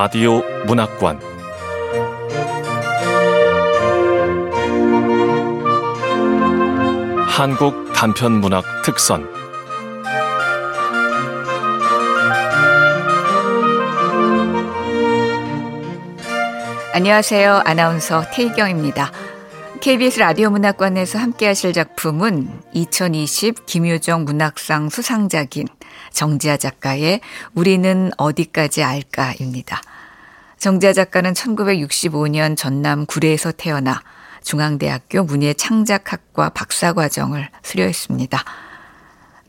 라디오 문학관 한국 단편 문학 특선 안녕하세요. 아나운서 태희경입니다. KBS 라디오 문학관에서 함께 하실 작품은 2020 김효정 문학상 수상작인 정지아 작가의 우리는 어디까지 알까입니다. 정지아 작가는 1965년 전남 구례에서 태어나 중앙대학교 문예창작학과 박사과정을 수료했습니다.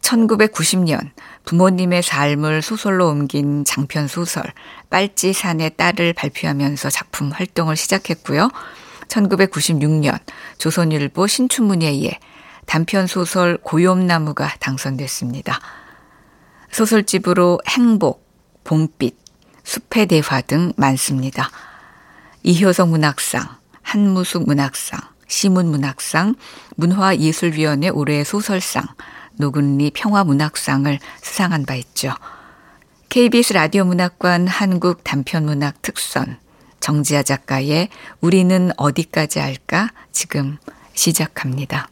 1990년 부모님의 삶을 소설로 옮긴 장편 소설 빨치산의 딸을 발표하면서 작품 활동을 시작했고요. 1996년 조선일보 신춘문예에 단편 소설 고염나무가 당선됐습니다. 소설집으로 행복, 봄빛, 숲의 대화 등 많습니다. 이효성 문학상, 한무숙 문학상, 시문 문학상, 문화예술위원회 올해의 소설상, 노근리 평화문학상을 수상한 바 있죠. KBS 라디오 문학관 한국 단편문학 특선 정지아 작가의 우리는 어디까지 알까 지금 시작합니다.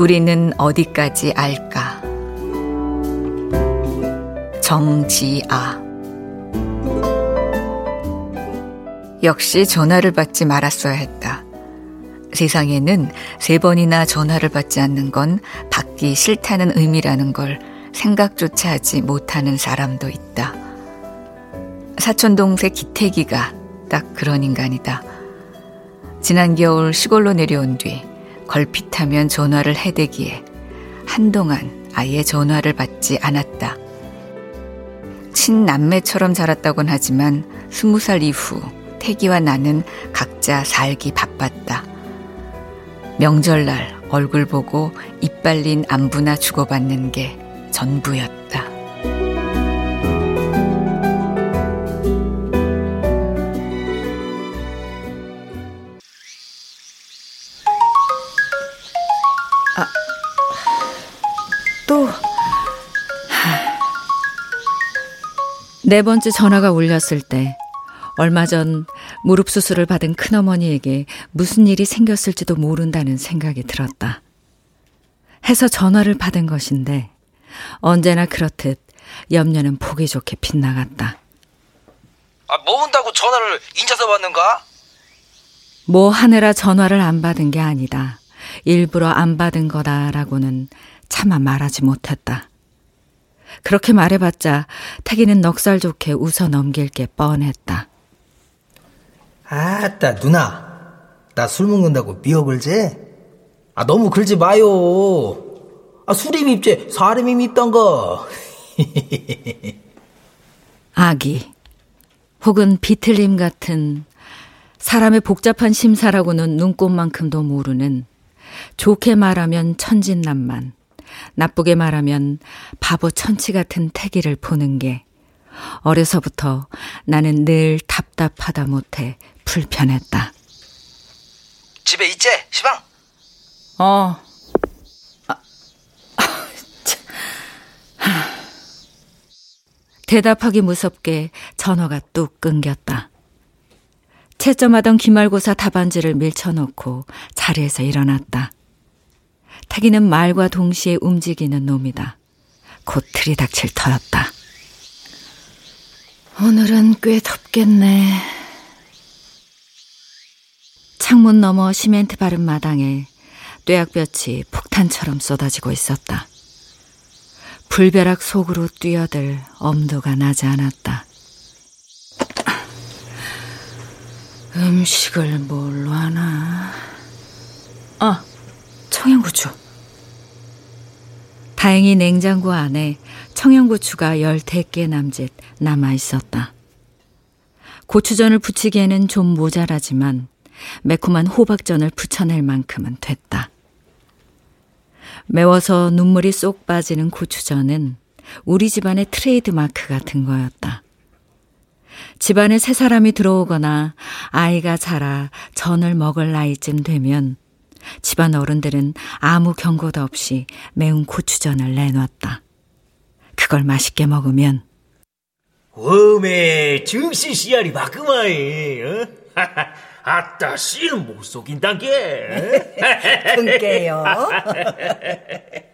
우리는 어디까지 알까? 정지아. 역시 전화를 받지 말았어야 했다. 세상에는 세 번이나 전화를 받지 않는 건 받기 싫다는 의미라는 걸 생각조차 하지 못하는 사람도 있다. 사촌동생 기태기가 딱 그런 인간이다. 지난 겨울 시골로 내려온 뒤 걸핏하면 전화를 해대기에 한동안 아예 전화를 받지 않았다. 친남매처럼 자랐다곤 하지만 스무 살 이후 태기와 나는 각자 살기 바빴다. 명절날 얼굴 보고 이빨린 안부나 주고받는 게 전부였다. 네 번째 전화가 울렸을 때 얼마 전 무릎 수술을 받은 큰어머니에게 무슨 일이 생겼을지도 모른다는 생각이 들었다. 해서 전화를 받은 것인데 언제나 그렇듯 염려는 보기 좋게 빗나갔다. 아, 뭐 한다고 전화를 인자서 받는가? 뭐 하느라 전화를 안 받은 게 아니다. 일부러 안 받은 거다라고는 차마 말하지 못했다. 그렇게 말해봤자 태기는 넉살 좋게 웃어 넘길 게 뻔했다. 아따 누나 나 술 먹는다고 미역을 재? 아 너무 긁지 마요. 아 술이 밉지 사람이 밉던거. 아기 혹은 비틀림 같은 사람의 복잡한 심사라고는 눈꽃만큼도 모르는 좋게 말하면 천진난만 나쁘게 말하면 바보 천치 같은 태기를 보는 게 어려서부터 나는 늘 답답하다 못해 불편했다. 집에 있지, 시방? 어. 아, 대답하기 무섭게 전화가 뚝 끊겼다. 채점하던 기말고사 답안지를 밀쳐놓고 자리에서 일어났다. 타기는 말과 동시에 움직이는 놈이다. 곧 들이닥칠 터였다. 오늘은 꽤 덥겠네. 창문 너머 시멘트 바른 마당에 뙤약볕이 폭탄처럼 쏟아지고 있었다. 불벼락 속으로 뛰어들 엄두가 나지 않았다. 음식을 뭘로 하나? 아, 청양고추. 다행히 냉장고 안에 청양고추가 열댓개 남짓 남아 있었다. 고추전을 부치기에는 좀 모자라지만 매콤한 호박전을 부쳐낼 만큼은 됐다. 매워서 눈물이 쏙 빠지는 고추전은 우리 집안의 트레이드 마크 같은 거였다. 집안에 새 사람이 들어오거나 아이가 자라 전을 먹을 나이쯤 되면 집안 어른들은 아무 경고도 없이 매운 고추전을 내놨다. 그걸 맛있게 먹으면 웜에 정신 씨알이 바그마이 어? 아따 씨는 못 속인단 게 그게요.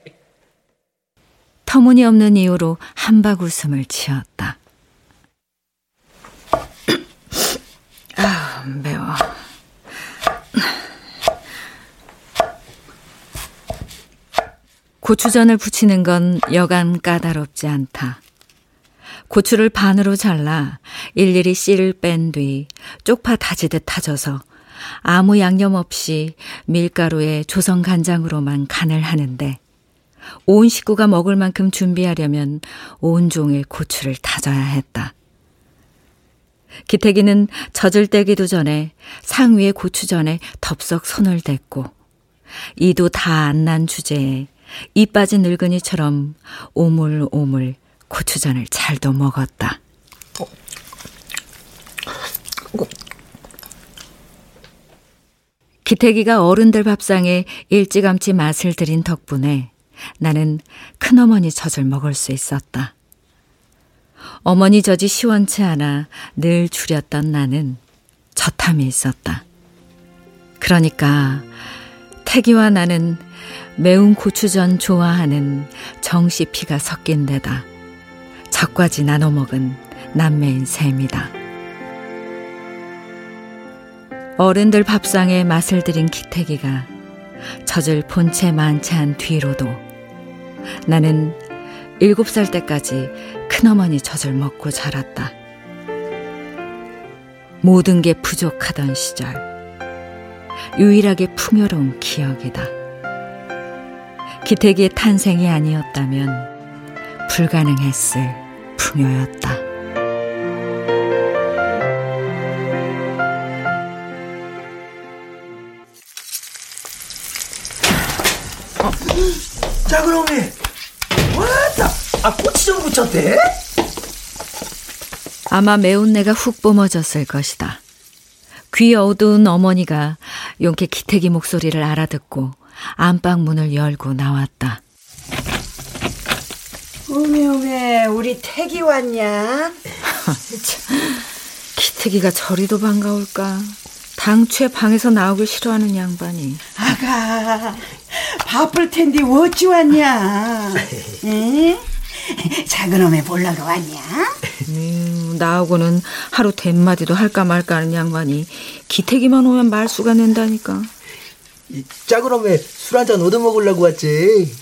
터무니없는 이유로 한박 웃음을 지었다. 아, 매워. 고추전을 부치는 건 여간 까다롭지 않다. 고추를 반으로 잘라 일일이 씨를 뺀 뒤 쪽파 다지듯 다져서 아무 양념 없이 밀가루에 조선 간장으로만 간을 하는데 온 식구가 먹을 만큼 준비하려면 온종일 고추를 다져야 했다. 기태기는 젖을 떼기도 전에 상위에 고추전에 덥석 손을 댔고 이도 다 안 난 주제에 이 빠진 늙은이처럼 오물오물 고추전을 잘도 먹었다. 기태기가 어른들 밥상에 일찌감치 맛을 들인 덕분에 나는 큰어머니 젖을 먹을 수 있었다. 어머니 젖이 시원치 않아 늘 줄였던 나는 젖함이 있었다. 그러니까 태기와 나는 매운 고추전 좋아하는 정씨 피가 섞인 데다 젖까지 나눠 먹은 남매인 셈이다. 어른들 밥상에 맛을 들인 기태기가 젖을 많지 않 뒤로도 나는 일곱 살 때까지 큰어머니 젖을 먹고 자랐다. 모든 게 부족하던 시절, 유일하게 풍요로운 기억이다. 기태기의 탄생이 아니었다면 불가능했을 풍요였다. 자, 그러면, 왔다! 아, 고추장 붙였대? 아마 매운 내가 훅 뿜어졌을 것이다. 귀 어두운 어머니가 용케 기태기 목소리를 알아듣고 안방 문을 열고 나왔다. 오메 오메 우리 태기 왔냐? 기태기가 저리도 반가울까. 당최 방에서 나오길 싫어하는 양반이. 아가 바쁠 텐데 어찌 왔냐? 응? 작은 어메 보려고 왔냐? 음, 나하고는 하루 댄마디도 할까 말까 하는 양반이 기태기만 오면 말수가 낸다니까. 이 짜그러면 술한잔 얻어먹으려고 왔지.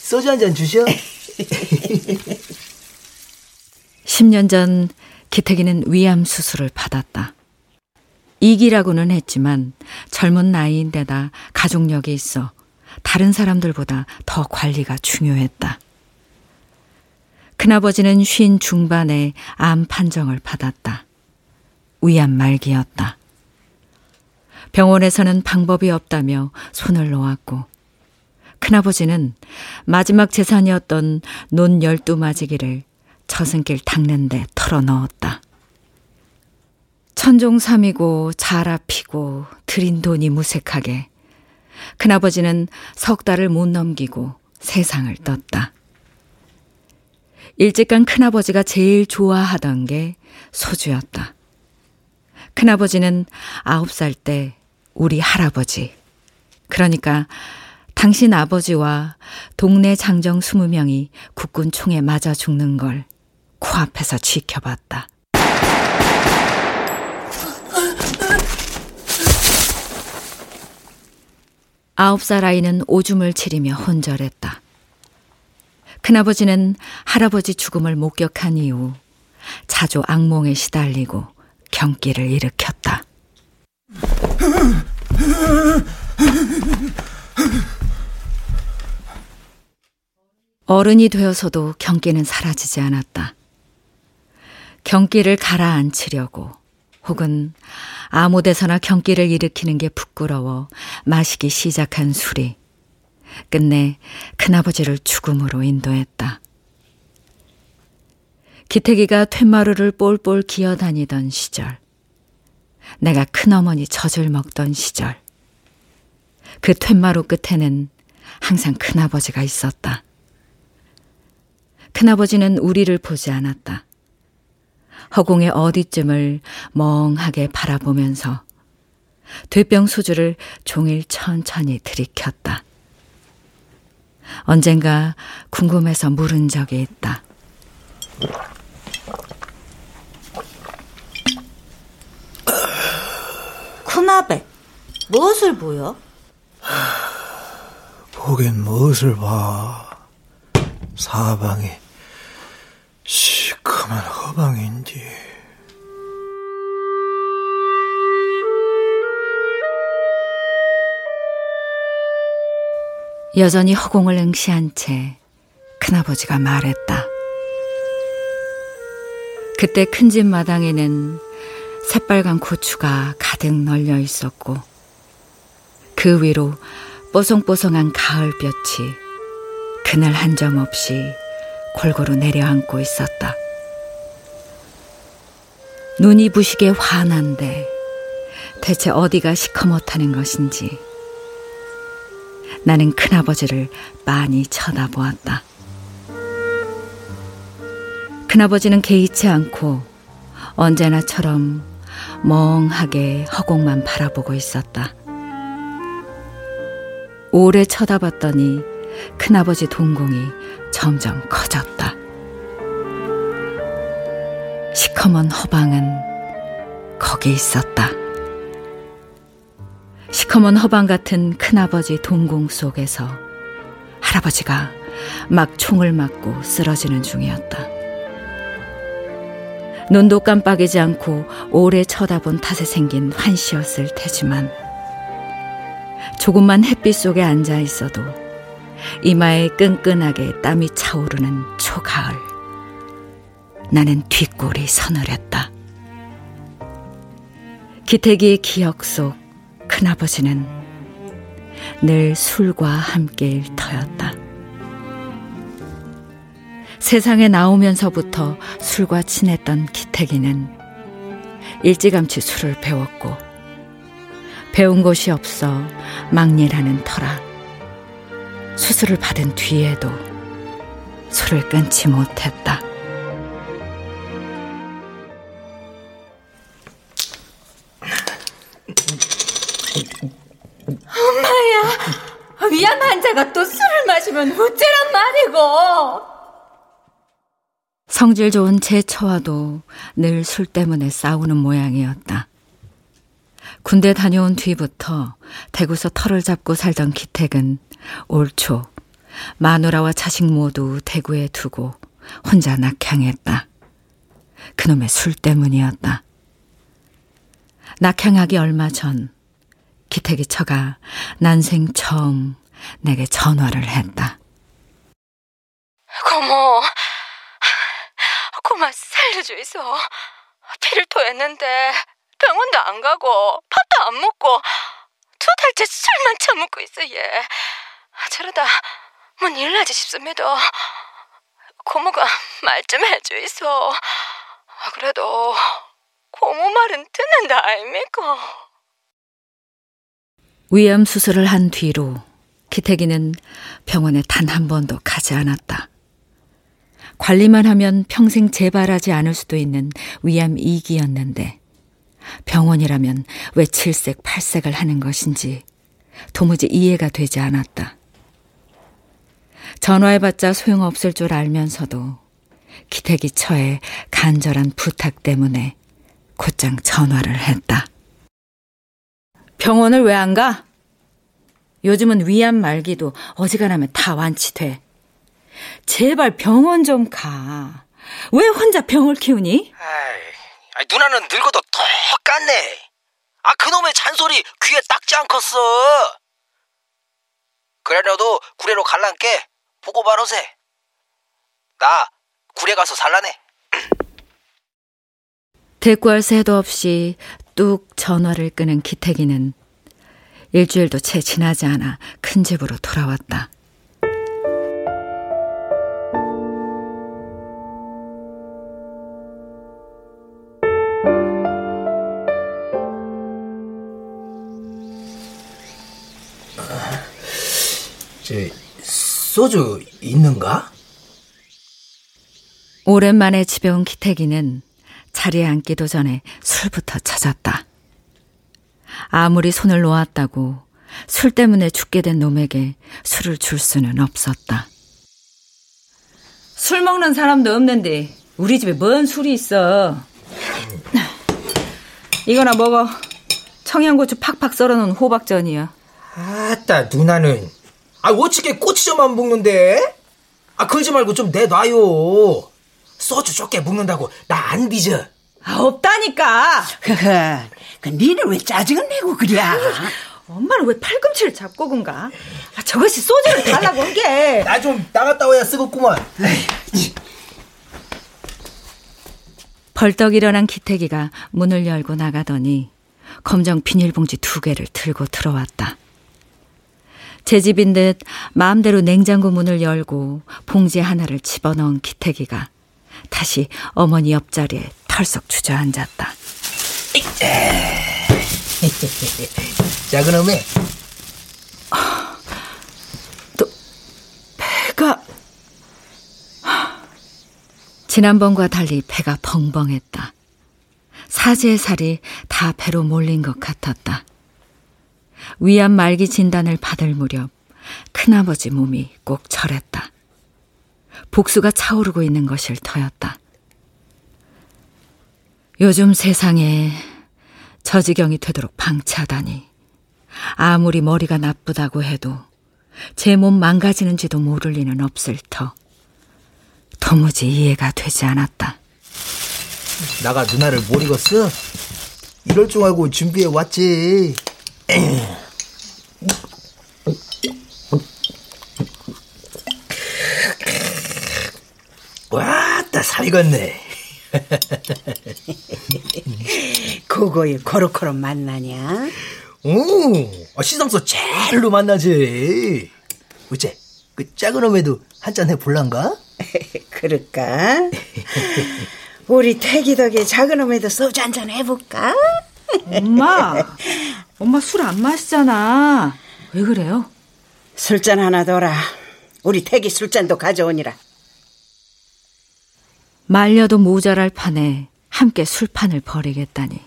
소주 한 잔 주셔? 10년 전 기태기는 위암 수술을 받았다. 이기라고는 했지만 젊은 나이인데다 가족력이 있어 다른 사람들보다 더 관리가 중요했다. 큰아버지는 쉰 중반에 암 판정을 받았다. 위암 말기였다. 병원에서는 방법이 없다며 손을 놓았고 큰아버지는 마지막 재산이었던 논 열두 마지기를 저승길 닦는데 털어넣었다. 천종삼이고 자라피고 들인 돈이 무색하게 큰아버지는 석 달을 못 넘기고 세상을 떴다. 일찍 간 큰아버지가 제일 좋아하던 게 소주였다. 큰아버지는 아홉 살 때 우리 할아버지, 그러니까 당신 아버지와 동네 장정 스무 명이 국군 총에 맞아 죽는 걸 코앞에서 지켜봤다. 아홉 살 아이는 오줌을 치리며 혼절했다. 큰아버지는 할아버지 죽음을 목격한 이후 자주 악몽에 시달리고 경기를 일으켰다. 어른이 되어서도 경기는 사라지지 않았다. 경기를 가라앉히려고 혹은 아무 데서나 경기를 일으키는 게 부끄러워 마시기 시작한 술이 끝내 큰아버지를 죽음으로 인도했다. 기태기가 퇴마루를 볼볼 기어다니던 시절. 내가 큰어머니 젖을 먹던 시절. 그 퇴마루 끝에는 항상 큰아버지가 있었다. 큰아버지는 우리를 보지 않았다. 허공의 어디쯤을 멍하게 바라보면서 되병 소주를 종일 천천히 들이켰다. 언젠가 궁금해서 물은 적이 있다. 큰아베, 무엇을 보여? 보긴 무엇을 봐. 사방이 시커먼 허방인디. 여전히 허공을 응시한 채 큰아버지가 말했다. 그때 큰 집 마당에는 새빨간 고추가 가득 널려 있었고 그 위로 뽀송뽀송한 가을볕이 그늘 한 점 없이 골고루 내려앉고 있었다. 눈이 부시게 환한데 대체 어디가 시커멓다는 것인지 나는 큰아버지를 많이 쳐다보았다. 큰아버지는 개의치 않고 언제나처럼 멍하게 허공만 바라보고 있었다. 오래 쳐다봤더니 큰아버지 동공이 점점 커졌다. 시커먼 허방은 거기 있었다. 시커먼 허방 같은 큰아버지 동공 속에서 할아버지가 막 총을 맞고 쓰러지는 중이었다. 눈도 깜빡이지 않고 오래 쳐다본 탓에 생긴 환시였을 테지만 조금만 햇빛 속에 앉아 있어도 이마에 끈끈하게 땀이 차오르는 초가을. 나는 뒷골이 서늘했다. 기태기의 기억 속 큰아버지는 늘 술과 함께일 터였다. 세상에 나오면서부터 술과 친했던 기태기는 일찌감치 술을 배웠고 배운 곳이 없어 막일하는 터라 수술을 받은 뒤에도 술을 끊지 못했다. 엄마야, 위암 환자가 또 술을 마시면 어째란 말이고. 성질 좋은 제 처와도 늘 술 때문에 싸우는 모양이었다. 군대 다녀온 뒤부터 대구서 털을 잡고 살던 기택은 올 초 마누라와 자식 모두 대구에 두고 혼자 낙향했다. 그놈의 술 때문이었다. 낙향하기 얼마 전 기택이 처가 난생 처음 내게 전화를 했다. 고모, 고마 살려줘있어. 피를 토했는데 병원도 안 가고 밥도 안 먹고 두 달째 술만 처먹고 있어 얘. 저러다 뭔일 나지 싶습니다. 고모가 말 좀 해줘있어. 그래도 고모 말은 듣는다 아닙니까? 위암 수술을 한 뒤로 기태기는 병원에 단 한 번도 가지 않았다. 관리만 하면 평생 재발하지 않을 수도 있는 위암 2기였는데 병원이라면 왜 칠색 팔색을 하는 것인지 도무지 이해가 되지 않았다. 전화해봤자 소용없을 줄 알면서도 기태기 처의 간절한 부탁 때문에 곧장 전화를 했다. 병원을 왜 안 가? 요즘은 위암 말기도 어지간하면 다 완치돼. 제발 병원 좀 가. 왜 혼자 병을 키우니? 아이, 누나는 늙어도 똑같네. 아, 그놈의 잔소리 귀에 딱지 않겠어. 그래라도 구례로 갈란께 보고 바로세. 나 구례 가서 살라네. 대꾸할 새도 없이 뚝 전화를 끄는 기태기는 일주일도 채 지나지 않아 큰 집으로 돌아왔다. 제 소주 있는가? 오랜만에 집에 온 기태기는 자리에 앉기도 전에 술부터 찾았다. 아무리 손을 놓았다고 술 때문에 죽게 된 놈에게 술을 줄 수는 없었다. 술 먹는 사람도 없는데 우리 집에 뭔 술이 있어. 이거나 먹어. 청양고추 팍팍 썰어놓은 호박전이야. 아따 누나는 아 어떻게 꼬치전만 먹는데? 아 그러지 말고 좀 내놔요. 소주 좁게 먹는다고 나안 빚어. 아, 없다니까. 흐흐. 그 니는 왜 짜증을 내고 그래? 엄마는 왜 팔꿈치를 잡고 군가? 아, 저것이 소주를 달라고 한 게. 나 좀 나갔다 와야 쓰겠구만. 벌떡 일어난 기태기가 문을 열고 나가더니 검정 비닐봉지 두 개를 들고 들어왔다. 제 집인 듯 마음대로 냉장고 문을 열고 봉지 하나를 집어넣은 기태기가 다시 어머니 옆자리에 털썩 주저앉았다. 자 그놈의 배가 지난번과 달리 배가 벙벙했다. 사지의 살이 다 배로 몰린 것 같았다. 위암 말기 진단을 받을 무렵 큰아버지 몸이 꼭 절했다. 복수가 차오르고 있는 것일 터였다. 요즘 세상에 저 지경이 되도록 방치하다니. 아무리 머리가 나쁘다고 해도 제 몸 망가지는지도 모를 리는 없을 터. 도무지 이해가 되지 않았다. 나가 누나를 못 익었어? 이럴 줄 알고 준비해 왔지. 와따 살익었네. 그거에 코로코로 만나냐? 오, 아, 시상서 제일로 만나지. 어째, 그 작은 놈에도 한 잔 해볼란가? 그럴까? 우리 태기 덕에 작은 놈에도 소주 한 잔 해볼까? 엄마, 엄마 술 안 마시잖아. 왜 그래요? 술잔 하나 둬라. 우리 태기 술잔도 가져오니라. 말려도 모자랄 판에 함께 술판을 벌이겠다니.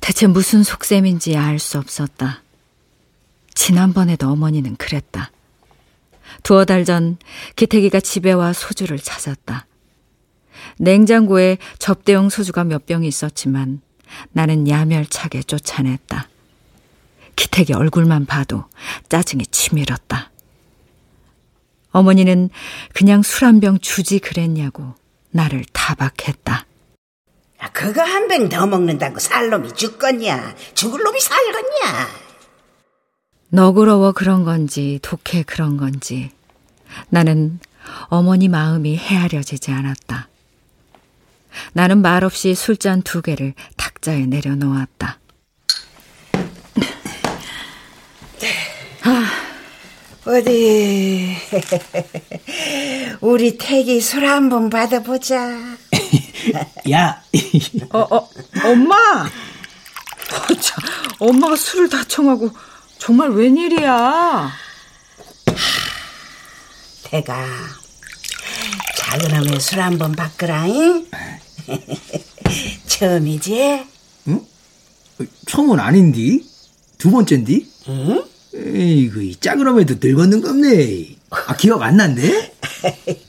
대체 무슨 속셈인지 알 수 없었다. 지난번에도 어머니는 그랬다. 두어 달 전 기태기가 집에 와 소주를 찾았다. 냉장고에 접대용 소주가 몇 병이 있었지만 나는 야멸차게 쫓아냈다. 기택이 얼굴만 봐도 짜증이 치밀었다. 어머니는 그냥 술 한 병 주지 그랬냐고 나를 타박했다. 야, 그거 한 병 더 먹는다고 살 놈이 죽겠냐? 죽을 놈이 살겠냐? 너그러워 그런 건지 독해 그런 건지 나는 어머니 마음이 헤아려지지 않았다. 나는 말없이 술잔 두 개를 탁자에 내려놓았다. 어디 우리 태기 술 한번 받아보자. 야, 어, 어, 엄마! 어, 참, 엄마가 술을 다 청하고 정말 웬일이야? 태가 작은 놈의 술 한번 바꾸라잉. 처음이지? 처음은 아닌디? 두 번째인디? 응? 에이구, 이 작은 놈에도 늙었는 겁네. 아, 기억 안 난대?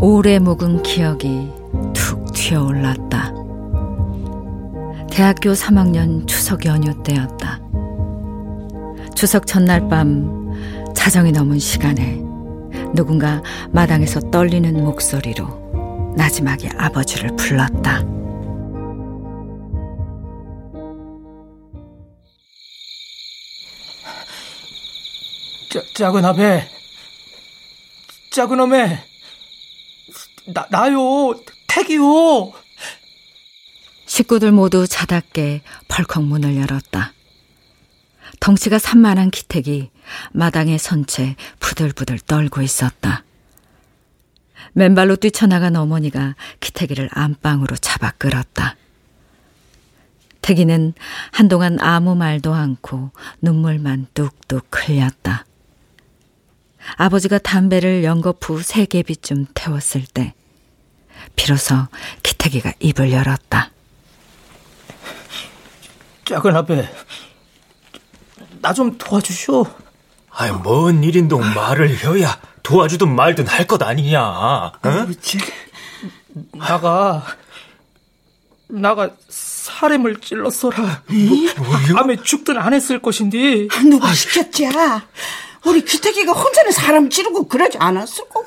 오래 묵은 기억이 툭 튀어올랐다. 대학교 3학년 추석 연휴 때였다. 추석 전날 밤 자정이 넘은 시간에 누군가 마당에서 떨리는 목소리로 나지막이 아버지를 불렀다. 짜, 작은 아배. 작은 어매. 나, 나요. 택이요. 식구들 모두 자답게 벌컥 문을 열었다. 덩치가 산만한 기택이 마당에 선 채 부들부들 떨고 있었다. 맨발로 뛰쳐나간 어머니가 기태기를 안방으로 잡아 끌었다. 태기는 한동안 아무 말도 않고 눈물만 뚝뚝 흘렸다. 아버지가 담배를 연거푸 세 개비쯤 태웠을 때 비로소 기태기가 입을 열었다. 작은 아베, 나 좀 도와주쇼. 아이, 뭔 일인동 말을 해야 도와주든 말든 할 것 아니냐. 어? 나가, 나가 사람을 찔렀어라. 뭐, 암에 죽든 안 했을 것인데. 누가 시켰지? 우리 기태기가 혼자는 사람 찌르고 그러지 않았을 거고.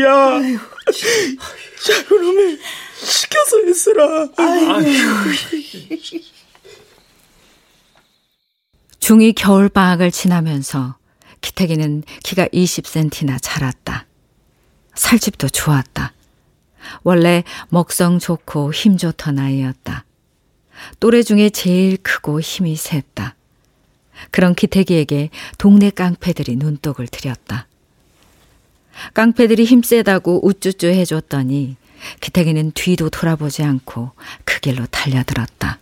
야, 작은 놈이 시켜서 했으라. 중이 겨울방학을 지나면서 기태기는 키가 20cm나 자랐다. 살집도 좋았다. 원래 먹성 좋고 힘 좋던 아이였다. 또래 중에 제일 크고 힘이 셌다. 그런 기태기에게 동네 깡패들이 눈독을 들였다. 깡패들이 힘세다고 우쭈쭈 해줬더니 기태기는 뒤도 돌아보지 않고 그 길로 달려들었다.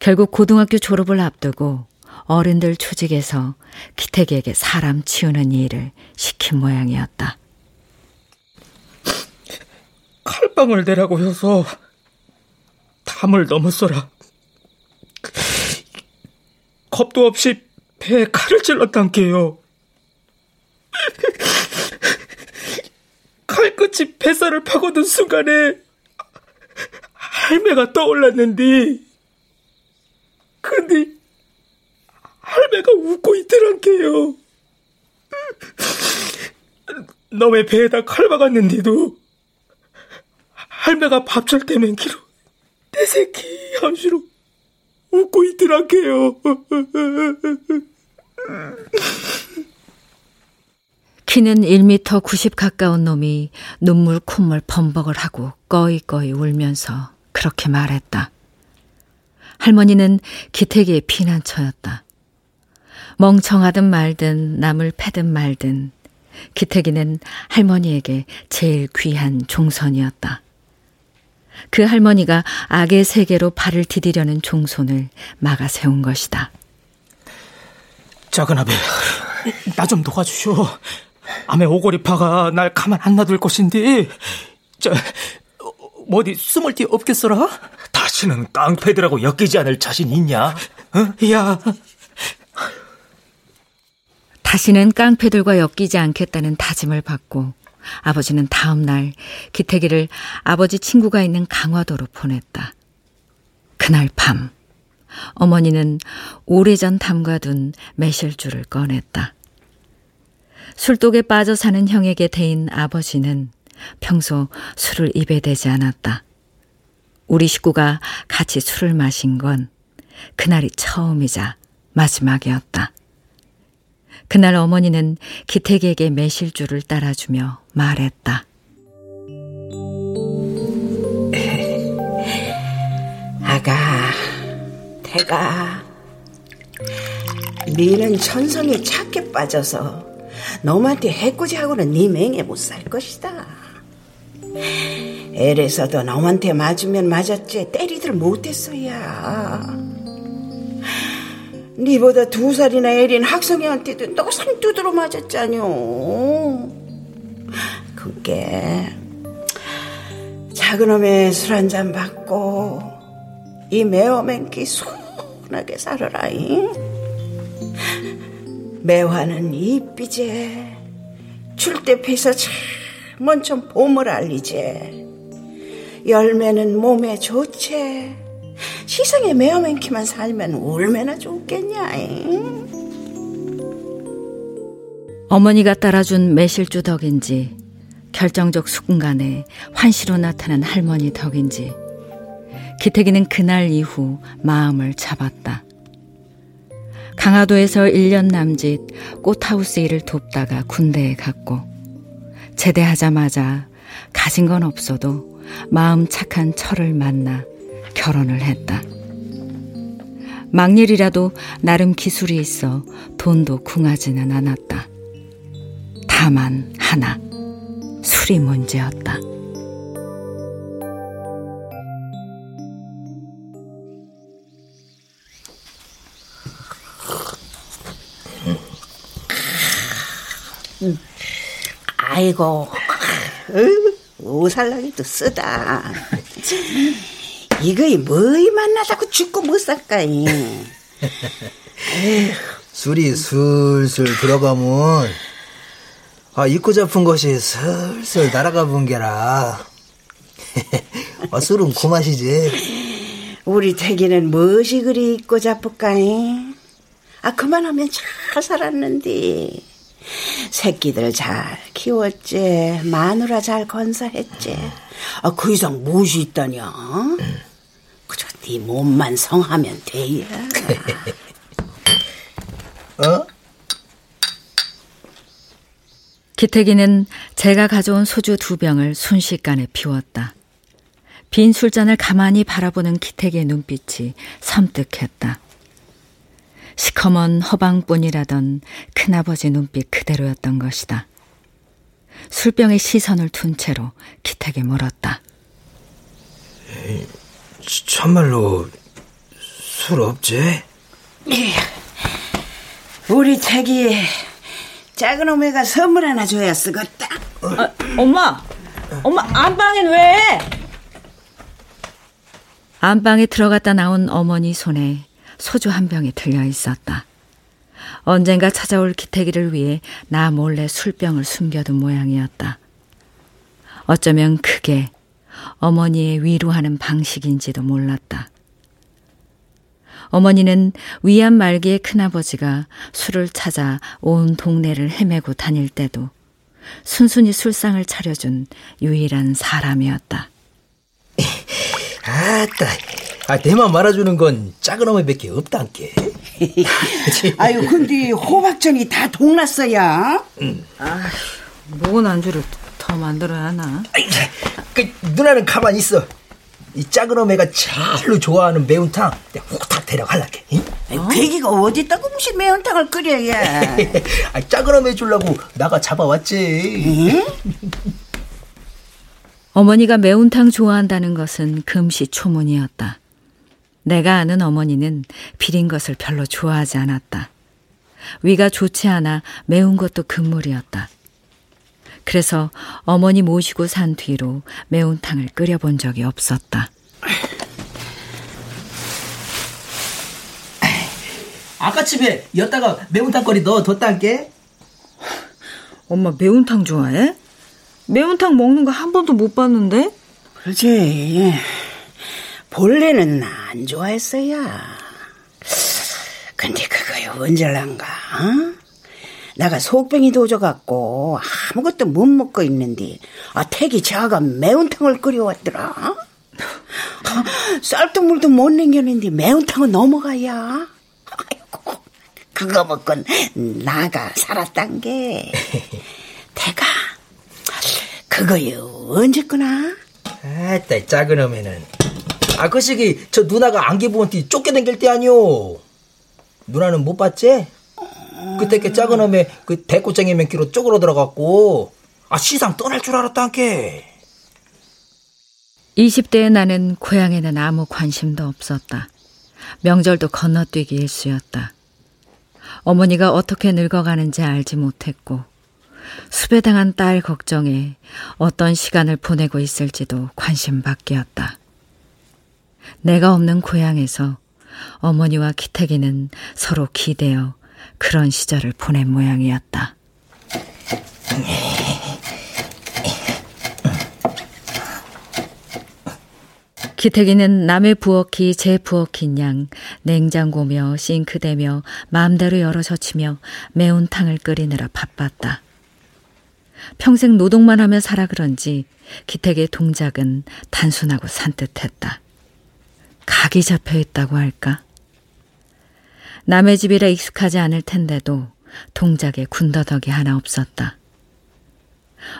결국 고등학교 졸업을 앞두고 어른들 조직에서 기태기에게 사람 치우는 일을 시킨 모양이었다. 칼빵을 내라고 해서 담을 넘었어라. 겁도 없이 배에 칼을 찔렀단게요. 칼끝이 뱃살을 파고든 순간에 할매가 떠올랐는데 근데 할매가 웃고 있더란게요. 너의 배에다 칼 박았는데도 할매가 밥 줄 때면 기로 내 새끼 함시로 웃고 있더란게요. 키는 1미터 90 가까운 놈이 눈물 콧물 범벅을 하고 꺼이꺼이 울면서 그렇게 말했다. 할머니는 기태기의 피난처였다. 멍청하든 말든 남을 패든 말든 기태기는 할머니에게 제일 귀한 종선이었다. 그 할머니가 악의 세계로 발을 디디려는 종손을 막아 세운 것이다. 작은 아베, 나좀 도와주쇼. 암의 오고리파가 날 가만 안 놔둘 것인데, 저, 어디 숨을 데 없겠어라? 다시는 깡패들하고 엮이지 않을 자신 있냐? 어? 야. 다시는 깡패들과 엮이지 않겠다는 다짐을 받고 아버지는 다음 날 기태기를 아버지 친구가 있는 강화도로 보냈다. 그날 밤 어머니는 오래전 담가둔 매실주를 꺼냈다. 술독에 빠져 사는 형에게 대인 아버지는 평소 술을 입에 대지 않았다. 우리 식구가 같이 술을 마신 건 그날이 처음이자 마지막이었다. 그날 어머니는 기택에게 매실주를 따라주며 말했다. 아가, 태가, 니는 천성에 착해 빠져서 너한테 해코지하고는 네 맹에 못 살 것이다. 애에서도 너한테 맞으면 맞았지 때리들 못했어야. 니보다 두 살이나 애린 학성이한테도 너상 두드러 맞았잖요. 그게. 작은 놈의 술 한 잔 받고 이 매워맨기 순하게 살아라잉. 매화는 이삐제. 줄때 패서 참 먼저 봄을 알리제. 열매는 몸에 좋제. 시상에 매어맨키만 살면 얼마나 좋겠냐 어머니가 따라준 매실주 덕인지 결정적 순간에 환시로 나타난 할머니 덕인지 기태기는 그날 이후 마음을 잡았다. 강화도에서 1년 남짓 꽃하우스 일을 돕다가 군대에 갔고 제대하자마자 가진 건 없어도 마음 착한 철을 만나 결혼을 했다. 막일이라도 나름 기술이 있어 돈도 궁하지는 않았다. 다만 하나 술이 문제였다. 아이고, 오살나기도 쓰다. 이거이 뭐이 만나다고 죽고 못 살까이. 술이 술술 들어가면 아 잊고 잡은 것이 슬슬 날아가 본 게라. 아, 술은 고맛이지. 우리 태기는 무엇이 그리 잊고 잡을까이? 아, 그만하면 잘 살았는데. 새끼들 잘 키웠지. 마누라 잘 건사했지. 아, 그 이상 무엇이 있다냐? 그저 네 몸만 성하면 돼야. 어? 기태기는 제가 가져온 소주 두 병을 순식간에 비웠다. 빈 술잔을 가만히 바라보는 기태기의 눈빛이 섬뜩했다. 시커먼 허방뿐이라던 큰아버지 눈빛 그대로였던 것이다. 술병에 시선을 둔 채로 기택에 물었다. 참말로 술 없지? 우리 태기 작은 오메가 선물 하나 줘야 쓰겄다. 아, 엄마, 엄마 안방엔 왜? 안방에 들어갔다 나온 어머니 손에 소주 한 병이 들려 있었다. 언젠가 찾아올 기태기를 위해 나 몰래 술병을 숨겨둔 모양이었다. 어쩌면 그게 어머니의 위로하는 방식인지도 몰랐다. 어머니는 위안 말기의 큰아버지가 술을 찾아 온 동네를 헤매고 다닐 때도 순순히 술상을 차려준 유일한 사람이었다. 아따, 아, 내만 말아주는 건 작은 어머니밖에 없단께. 아유, 근데 호박전이 다 동났어야. 응. 아, 묵은 안주를 더 만들어야 하나? 그, 누나는 가만히 있어. 이 작은 어매가 제일로 좋아하는 매운탕 후딱 데려갈라게. 어? 괴기가 어디 있다고 무슨 매운탕을 끓여야. 아, 작은 어매 주려고 나가 잡아왔지. 어머니가 매운탕 좋아한다는 것은 금시초문이었다. 내가 아는 어머니는 비린 것을 별로 좋아하지 않았다. 위가 좋지 않아 매운 것도 금물이었다. 그래서 어머니 모시고 산 뒤로 매운탕을 끓여본 적이 없었다. 아까 집에 엿다가 매운탕 거리 넣어뒀단게? 엄마 매운탕 좋아해? 매운탕 먹는 거 한 번도 못 봤는데? 그렇지. 본래는 안 좋아했어야. 근데 그거요 언제란가? 어? 내가 속병이 도져갖고 아무것도 못 먹고 있는데 아 태기 자가 매운탕을 끓여왔더라. 아, 쌀뜨물도 못 남겼는데 매운탕은 넘어가야. 아이고 그거 먹고 나가 살았단 게 태가 그거요 언제 거나? 아따 작은 어매는 아, 그 시기 저 누나가 안개 부은 띠 쫓겨댕길 때 아니오. 누나는 못 봤지? 그때 그 작은 놈의 그 대꼬쟁이 맨키로 쪼그러 들어갔고 아 시상 떠날 줄 알았단께. 20대의 나는 고향에는 아무 관심도 없었다. 명절도 건너뛰기 일수였다. 어머니가 어떻게 늙어가는지 알지 못했고 수배당한 딸 걱정에 어떤 시간을 보내고 있을지도 관심 밖이었다. 내가 없는 고향에서 어머니와 기태기는 서로 기대어 그런 시절을 보낸 모양이었다. 기태기는 남의 부엌이 제 부엌인 양 냉장고며 싱크대며 마음대로 열어 젖히며 매운탕을 끓이느라 바빴다. 평생 노동만 하며 살아 그런지 기택의 동작은 단순하고 산뜻했다. 각이 잡혀 있다고 할까? 남의 집이라 익숙하지 않을 텐데도 동작에 군더더기 하나 없었다.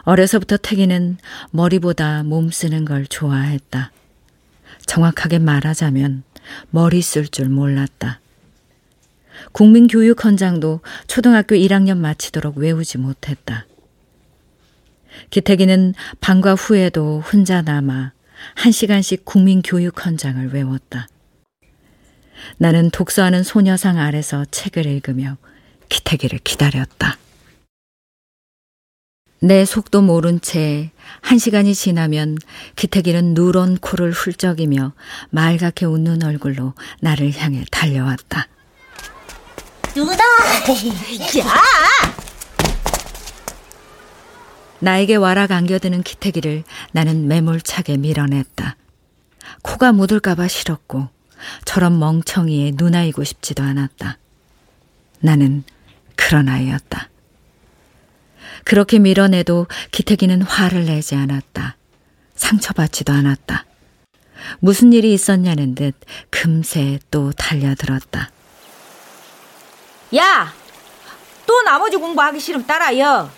어려서부터 태기는 머리보다 몸 쓰는 걸 좋아했다. 정확하게 말하자면 머리 쓸 줄 몰랐다. 국민교육 헌장도 초등학교 1학년 마치도록 외우지 못했다. 기태기는 방과 후에도 혼자 남아 한 시간씩 국민교육 헌장을 외웠다. 나는 독서하는 소녀상 아래서 책을 읽으며 기태기를 기다렸다. 내 속도 모른 채 한 시간이 지나면 기태기는 누런 코를 훌쩍이며 말갛게 웃는 얼굴로 나를 향해 달려왔다. 누나! 야! 나에게 와락 안겨드는 기태기를 나는 매몰차게 밀어냈다. 코가 묻을까봐 싫었고 저런 멍청이에 눈아이고 싶지도 않았다. 나는 그런 아이였다. 그렇게 밀어내도 기태기는 화를 내지 않았다. 상처받지도 않았다. 무슨 일이 있었냐는 듯 금세 또 달려들었다. 야! 또 나머지 공부하기 싫으면 따라요.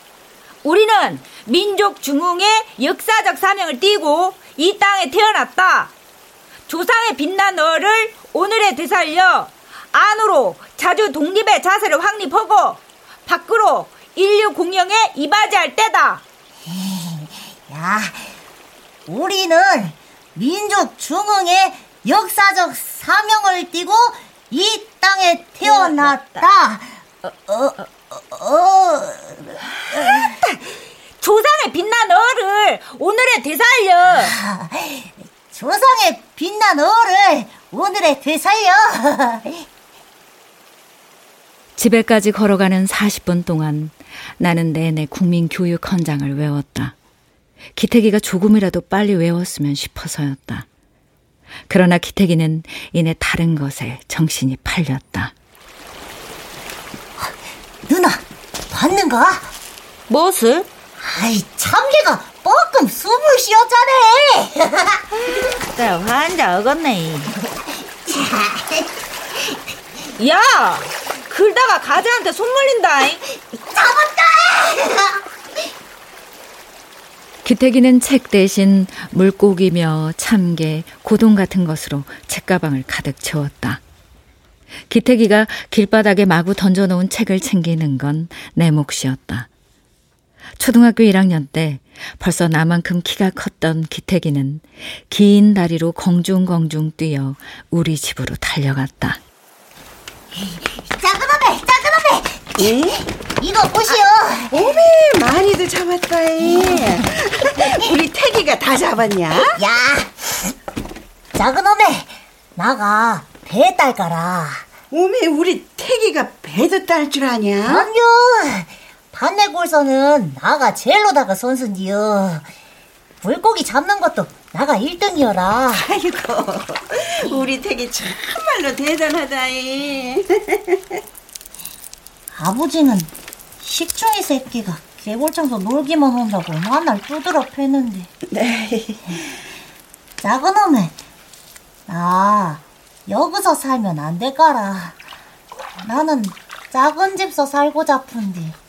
우리는 민족 중흥의 역사적 사명을 띠고 이 땅에 태어났다. 조상의 빛난 너를 오늘에 되살려 안으로 자주 독립의 자세를 확립하고 밖으로 인류 공영에 이바지할 때다. 야, 우리는 민족 중흥의 역사적 사명을 띠고 이 땅에 태어났다. 어, 어, 어, 조상의 빛난 너를 오늘에 되살려. 조상의 빛난 너를 오늘에 되살려. 집에까지 걸어가는 40분 동안 나는 내내 국민교육 헌장을 외웠다. 기태기가 조금이라도 빨리 외웠으면 싶어서였다. 그러나 기태기는 이내 다른 것에 정신이 팔렸다. 누나, 봤는가? 무엇을? 아이, 참개가 뻐끔 숨을 쉬었잖아. 나 환자 어겄네. 야! 글다가 가재한테 손 물린다. 잡았다! 기태기는 책 대신 물고기며 참개, 고동 같은 것으로 책가방을 가득 채웠다. 기태기가 길바닥에 마구 던져놓은 책을 챙기는 건 내 몫이었다. 초등학교 1학년 때 벌써 나만큼 키가 컸던 기태기는 긴 다리로 공중공중 뛰어 우리 집으로 달려갔다. 작은 어배, 작은 어배! 응? 이거 보시오. 오메, 많이들 잡았다. 우리 태기가 다 잡았냐? 야, 작은 어배, 나가 배 딸까라. 오메, 우리 태기가 배도 딸 줄 아냐? 아니요. 판내골서는 나가 젤로다가 선수인디요. 물고기 잡는 것도 나가 1등이어라. 아이고, 우리 태기 참말로 대단하다. 아버지는 식충이 새끼가 개골장서 놀기만 한다고 만날 두드러 패는데. 네. 작은 놈에, 나 여기서 살면 안 될까라. 나는 작은 집서 살고 잡은디.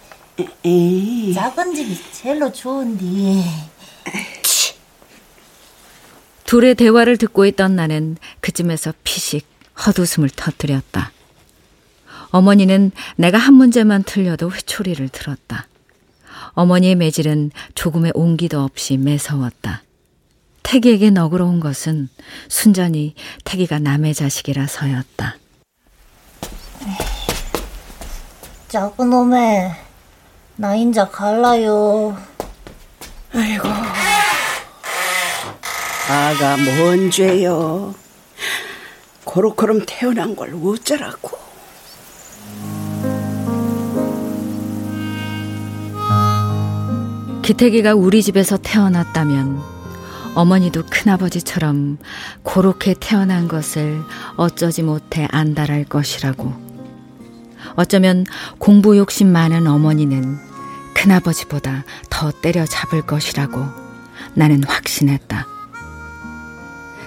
에이. 작은 집이 제일로 좋은디. 둘의 대화를 듣고 있던 나는 그쯤에서 피식 헛웃음을 터뜨렸다. 어머니는 내가 한 문제만 틀려도 회초리를 들었다. 어머니의 매질은 조금의 온기도 없이 매서웠다. 태기에게 너그러운 것은 순전히 태기가 남의 자식이라서였다. 작은 놈에, 나 인자 갈라요. 아이고. 아가 뭔 죄요. 고로코름 태어난 걸 어쩌라고. 기태기가 우리 집에서 태어났다면 어머니도 큰아버지처럼 고렇게 태어난 것을 어쩌지 못해 안달할 것이라고. 어쩌면 공부 욕심 많은 어머니는 큰아버지보다 더 때려잡을 것이라고 나는 확신했다.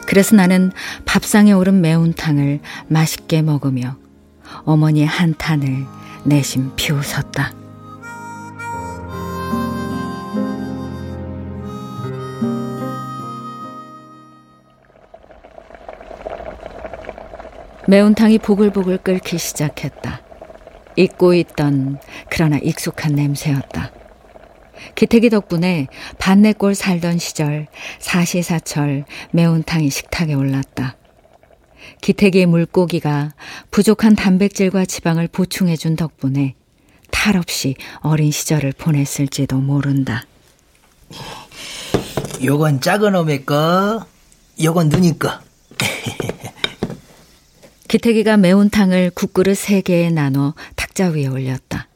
그래서 나는 밥상에 오른 매운탕을 맛있게 먹으며 어머니의 한탄을 내심 비웃었다. 매운탕이 보글보글 끓기 시작했다. 잊고 있던 그러나 익숙한 냄새였다. 기택이 덕분에 반내골 살던 시절 사시사철 매운탕이 식탁에 올랐다. 기택의 물고기가 부족한 단백질과 지방을 보충해준 덕분에 탈 없이 어린 시절을 보냈을지도 모른다. 요건 작은 어메 거, 요건 누니 거. 기태기가 매운탕을 국그릇 세 개에 나눠 탁자 위에 올렸다.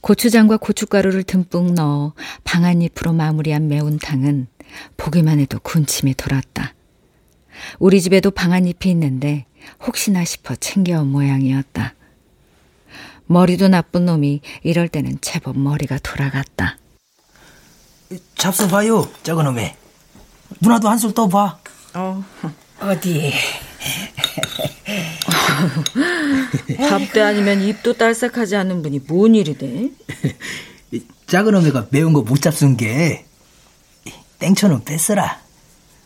고추장과 고춧가루를 듬뿍 넣어 방한잎으로 마무리한 매운탕은 보기만 해도 군침이 돌았다. 우리 집에도 방한잎이 있는데 혹시나 싶어 챙겨온 모양이었다. 머리도 나쁜 놈이 이럴 때는 제법 머리가 돌아갔다. 잡숴 봐요, 작은 놈에. 누나도 한술 떠봐. 어. 어디? 밥때 아니면 입도 딸싹하지 않는 분이 뭔 일이 돼? 작은 어메가 매운 거 못 잡순 게 땡처는 뺐어라.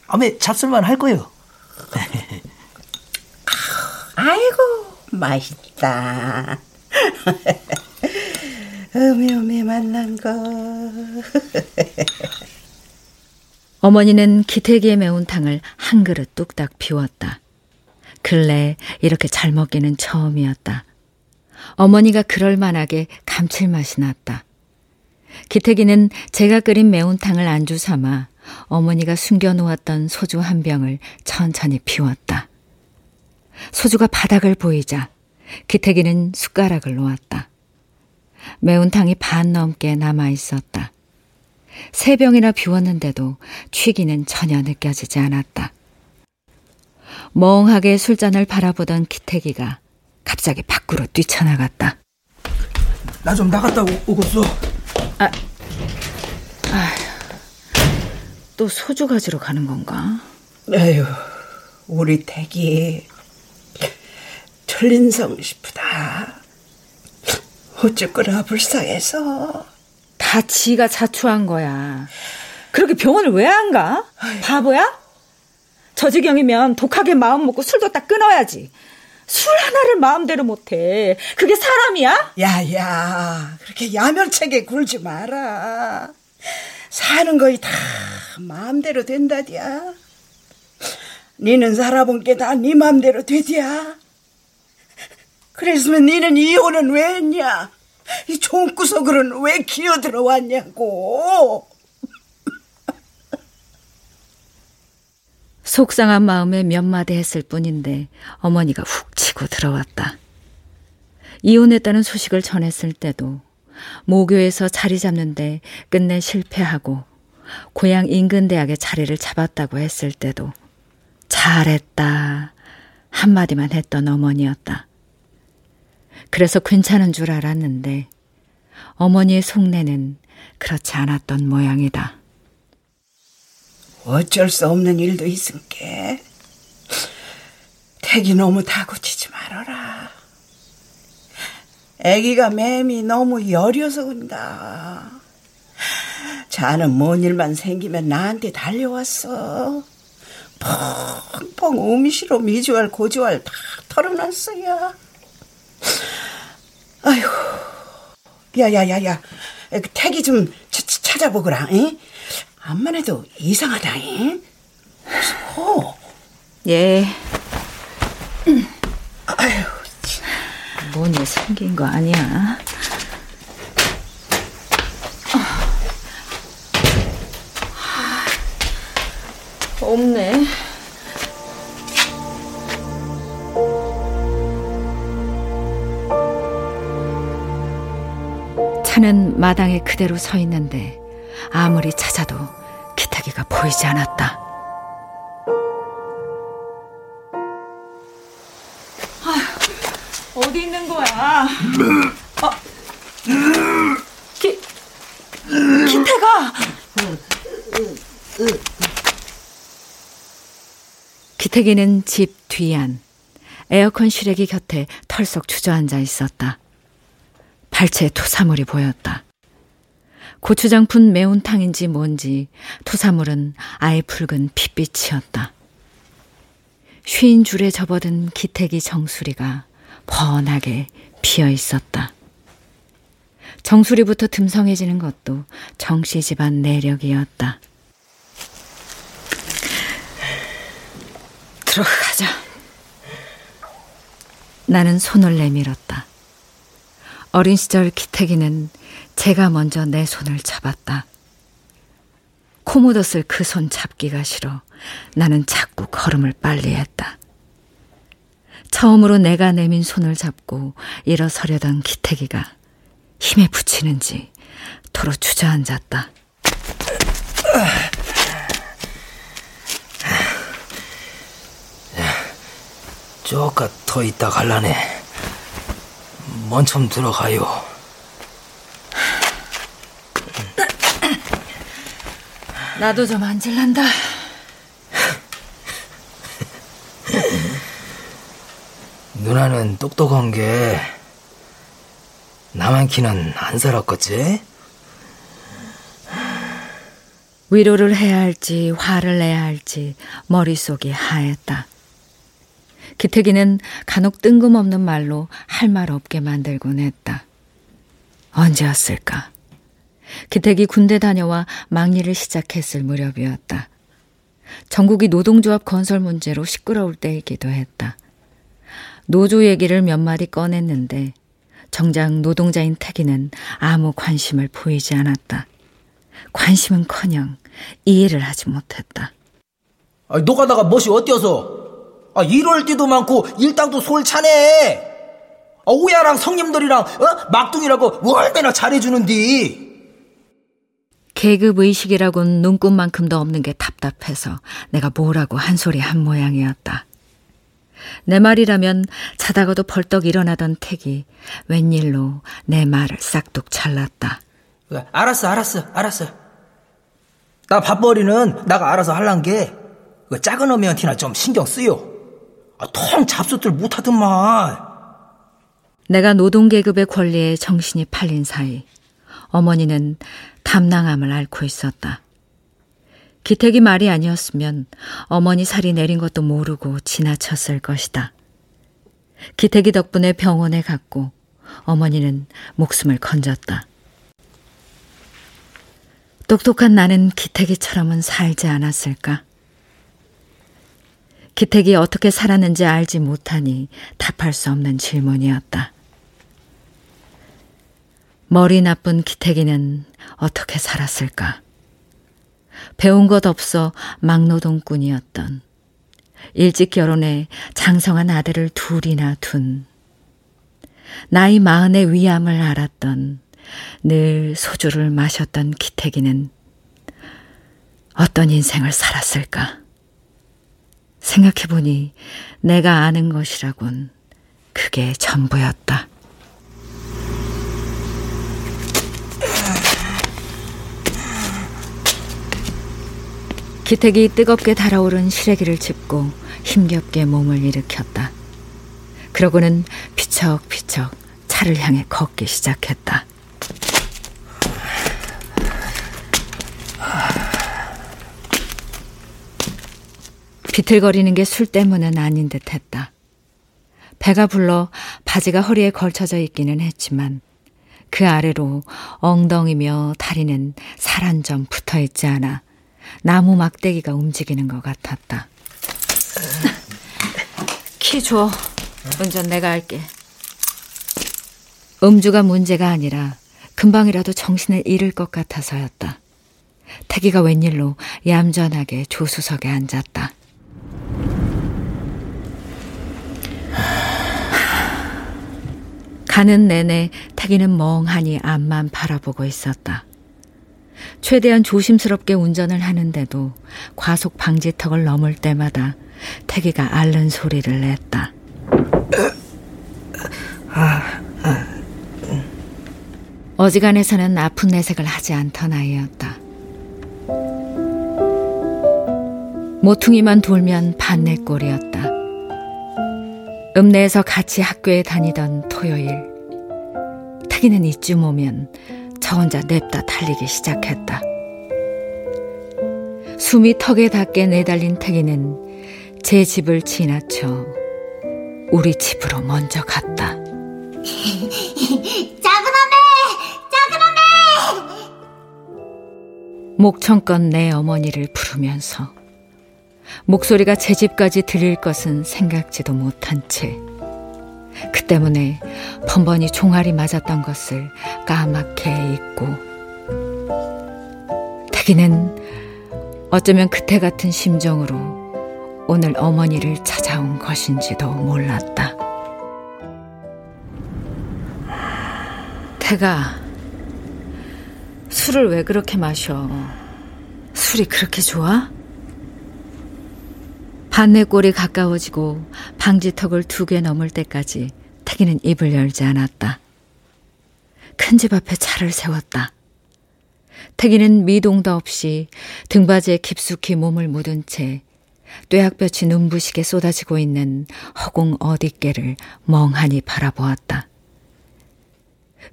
아메 잡술만 할 거요. 아이고 맛있다. 어메어메 만난 거. 어머니는 기태기의 매운 탕을 한 그릇 뚝딱 비웠다. 근래 이렇게 잘 먹기는 처음이었다. 어머니가 그럴 만하게 감칠맛이 났다. 기태기는 제가 끓인 매운탕을 안주 삼아 어머니가 숨겨놓았던 소주 한 병을 천천히 비웠다. 소주가 바닥을 보이자 기태기는 숟가락을 놓았다. 매운탕이 반 넘게 남아 있었다. 세 병이나 비웠는데도 취기는 전혀 느껴지지 않았다. 멍하게 술잔을 바라보던 기태기가 갑자기 밖으로 뛰쳐나갔다. 나 좀 나갔다 오, 오겠어. 아, 아, 또 소주 가지러 가는 건가? 에휴, 우리 태기 틀린 성 싶다. 어쨌거나 불쌍해서. 다 지가 자초한 거야. 그렇게 병원을 왜 안 가? 바보야? 저 지경이면 독하게 마음 먹고 술도 딱 끊어야지. 술 하나를 마음대로 못해. 그게 사람이야? 야야, 그렇게 야멸차게 굴지 마라. 사는 거이 다 마음대로 된다디야. 니는 살아본 게 다 네 마음대로 되디야. 그랬으면 니는 이혼은 왜 했냐? 이 종구석으로는 왜 기어들어왔냐고. 속상한 마음에 몇 마디 했을 뿐인데 어머니가 훅 치고 들어왔다. 이혼했다는 소식을 전했을 때도 모교에서 자리 잡는데 끝내 실패하고 고향 인근 대학에 자리를 잡았다고 했을 때도 잘했다 한마디만 했던 어머니였다. 그래서 괜찮은 줄 알았는데 어머니의 속내는 그렇지 않았던 모양이다. 어쩔 수 없는 일도 있은게. 택이 너무 다구치지 말아라. 애기가 맴이 너무 여려서 그런가. 자는 뭔 일만 생기면 나한테 달려왔어. 펑펑 음시로 미주알 고주알 다 털어놨어요. 아휴, 야야야야, 택이 좀 찾아보거라. 응? 암만 해도 이상하다잉. 어. 예. 아유, 뭔일 생긴 거 아니야? 없네. 차는 마당에 그대로 서 있는데 아무리 찾아도 기타기가 보이지 않았다. 아, 어디 있는 거야? 어, 기, 기태가! 기태기는 집 뒤안 에어컨 실외기 곁에 털썩 주저앉아 있었다. 발채에 토사물이 보였다. 고추장 푼 매운탕인지 뭔지 토사물은 아예 붉은 핏빛이었다. 쉰 줄에 접어든 기태기 정수리가 번하게 비어 있었다. 정수리부터 듬성해지는 것도 정씨 집안 내력이었다. 들어가자. 나는 손을 내밀었다. 어린 시절 기태기는 제가 먼저 내 손을 잡았다. 코 묻었을 그 손 잡기가 싫어 나는 자꾸 걸음을 빨리 했다. 처음으로 내가 내민 손을 잡고 일어서려던 기태기가 힘에 붙이는지 도로 주저앉았다. 쪼까 더 있다 갈라네. 먼좀 들어가요. 나도 좀 앉을란다. 누나는 똑똑한 게 나만 키는 안 살았겠지? 위로를 해야 할지 화를 내야 할지 머릿속이 하였다. 기태기는 간혹 뜬금없는 말로 할 말 없게 만들곤 했다. 언제였을까? 기택이 군대 다녀와 막리를 시작했을 무렵이었다. 전국이 노동조합 건설 문제로 시끄러울 때이기도 했다. 노조 얘기를 몇 마디 꺼냈는데 정작 노동자인 태기는 아무 관심을 보이지 않았다. 관심은커녕 이해를 하지 못했다. 아, 노가다가 멋이 어때서? 아, 일월 때도 많고 일당도 솔 차네. 아, 오야랑 성님들이랑 어? 막둥이라고 얼마나 잘해주는디. 계급 의식이라곤 눈꽃만큼도 없는 게 답답해서 내가 뭐라고 한 소리 한 모양이었다. 내 말이라면 자다가도 벌떡 일어나던 택이 웬일로 내 말을 싹둑 잘랐다. 알았어, 알았어, 알았어. 나 밥벌이는 나가 알아서 할란 게, 그 작은 어미한테나 좀 신경 쓰요. 아, 통 잡숫들 못하던만. 내가 노동계급의 권리에 정신이 팔린 사이, 어머니는 담낭암을 앓고 있었다. 기택이 말이 아니었으면 어머니 살이 내린 것도 모르고 지나쳤을 것이다. 기택이 덕분에 병원에 갔고 어머니는 목숨을 건졌다. 똑똑한 나는 기택이처럼은 살지 않았을까? 기택이 어떻게 살았는지 알지 못하니 답할 수 없는 질문이었다. 머리 나쁜 기태기는 어떻게 살았을까? 배운 것 없어 막노동꾼이었던 일찍 결혼해 장성한 아들을 둘이나 둔 나이 마흔의 위암을 알았던 늘 소주를 마셨던 기태기는 어떤 인생을 살았을까? 생각해보니 내가 아는 것이라곤 그게 전부였다. 기택이 뜨겁게 달아오른 시래기를 짚고 힘겹게 몸을 일으켰다. 그러고는 피척피척 차를 향해 걷기 시작했다. 비틀거리는 게 술 때문은 아닌 듯 했다. 배가 불러 바지가 허리에 걸쳐져 있기는 했지만 그 아래로 엉덩이며 다리는 살 한 점 붙어 있지 않아 나무 막대기가 움직이는 것 같았다. 키 줘. 운전 내가 할게. 음주가 문제가 아니라 금방이라도 정신을 잃을 것 같아서였다. 태기가 웬일로 얌전하게 조수석에 앉았다. 가는 내내 태기는 멍하니 앞만 바라보고 있었다. 최대한 조심스럽게 운전을 하는데도 과속 방지턱을 넘을 때마다 태기가 앓는 소리를 냈다. 어지간해서는 아픈 내색을 하지 않던 아이였다. 모퉁이만 돌면 반내 꼴이었다. 읍내에서 같이 학교에 다니던 토요일 태기는 이쯤 오면 저 혼자 냅다 달리기 시작했다. 숨이 턱에 닿게 내달린 태기는 제 집을 지나쳐 우리 집으로 먼저 갔다. 작은 어메! 작은 어메! 목청껏 내 어머니를 부르면서 목소리가 제 집까지 들릴 것은 생각지도 못한 채 그 때문에 번번이 종아리 맞았던 것을 까맣게 잊고 태기는 어쩌면 그때 같은 심정으로 오늘 어머니를 찾아온 것인지도 몰랐다. 태가 술을 왜 그렇게 마셔? 술이 그렇게 좋아? 반내골이 가까워지고 방지턱을 두 개 넘을 때까지 태기는 입을 열지 않았다. 큰 집 앞에 차를 세웠다. 태기는 미동도 없이 등받이에 깊숙이 몸을 묻은 채 뙤약볕이 눈부시게 쏟아지고 있는 허공 어디께를 멍하니 바라보았다.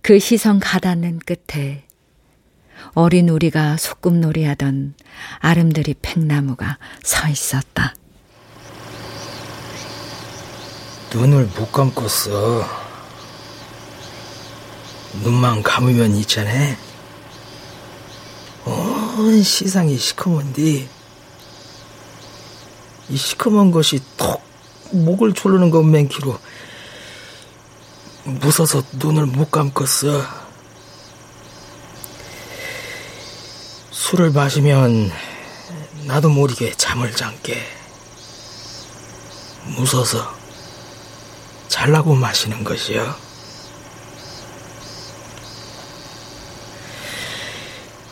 그 시선 가닿는 끝에 어린 우리가 소꿉놀이 하던 아름드리 팽나무가 서 있었다. 눈을 못 감고어 눈만 감으면 있잖아. 온 시상이 시커먼디 이 시커먼 것이 톡 목을 졸르는 것맨 키로 무서서 눈을 못 감겠어. 술을 마시면 나도 모르게 잠을 잠게 무서서 잘라고 마시는 것이요.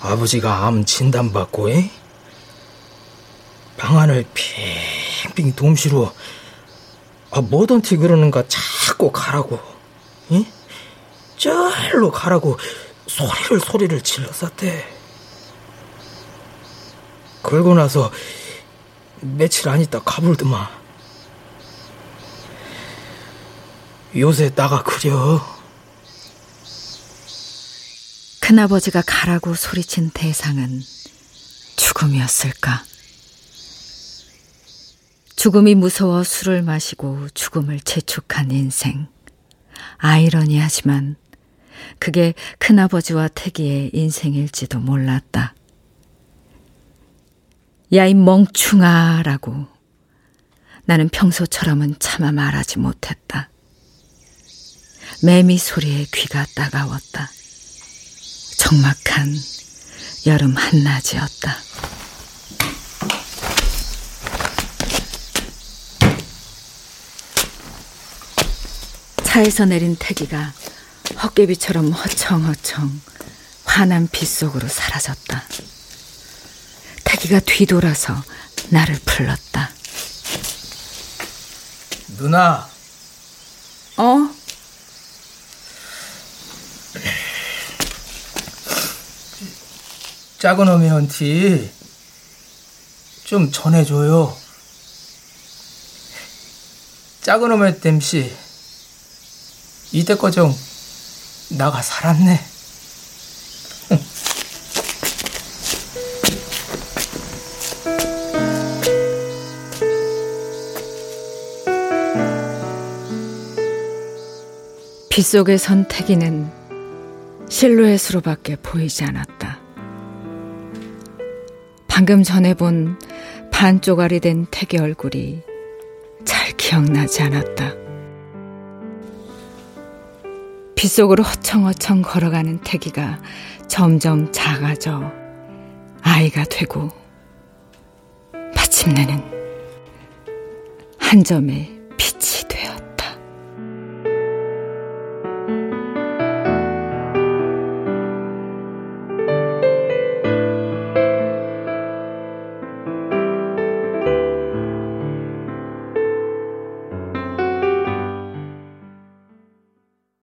아버지가 암 진단받고 에? 방안을 핑핑 동시로 아, 뭐든지 그러는가 자꾸 가라고 에? 절로 가라고 소리를 소리를 질렀었대 그러고 나서 며칠 안 있다 가불더만 요새 나가 그려 큰아버지가 가라고 소리친 대상은 죽음이었을까? 죽음이 무서워 술을 마시고 죽음을 재촉한 인생. 아이러니하지만 그게 큰아버지와 태기의 인생일지도 몰랐다. 야, 이 멍충아, 라고 나는 평소처럼은 차마 말하지 못했다. 매미 소리에 귀가 따가웠다. 적막한 여름 한낮이었다. 차에서 내린 태기가 헛개비처럼 허청허청 환한 빛 속으로 사라졌다. 태기가 뒤돌아서 나를 불렀다. 누나. 어? 작은 어미한테 좀 전해줘요. 작은 어미 땜시 이때껏 좀 나가 살았네. 빗속의 선택이는 실루엣으로밖에 보이지 않았다. 방금 전에 본 반쪽알이 된 태기 얼굴이 잘 기억나지 않았다. 빗속으로 허청허청 걸어가는 태기가 점점 작아져 아이가 되고 마침내는 한 점의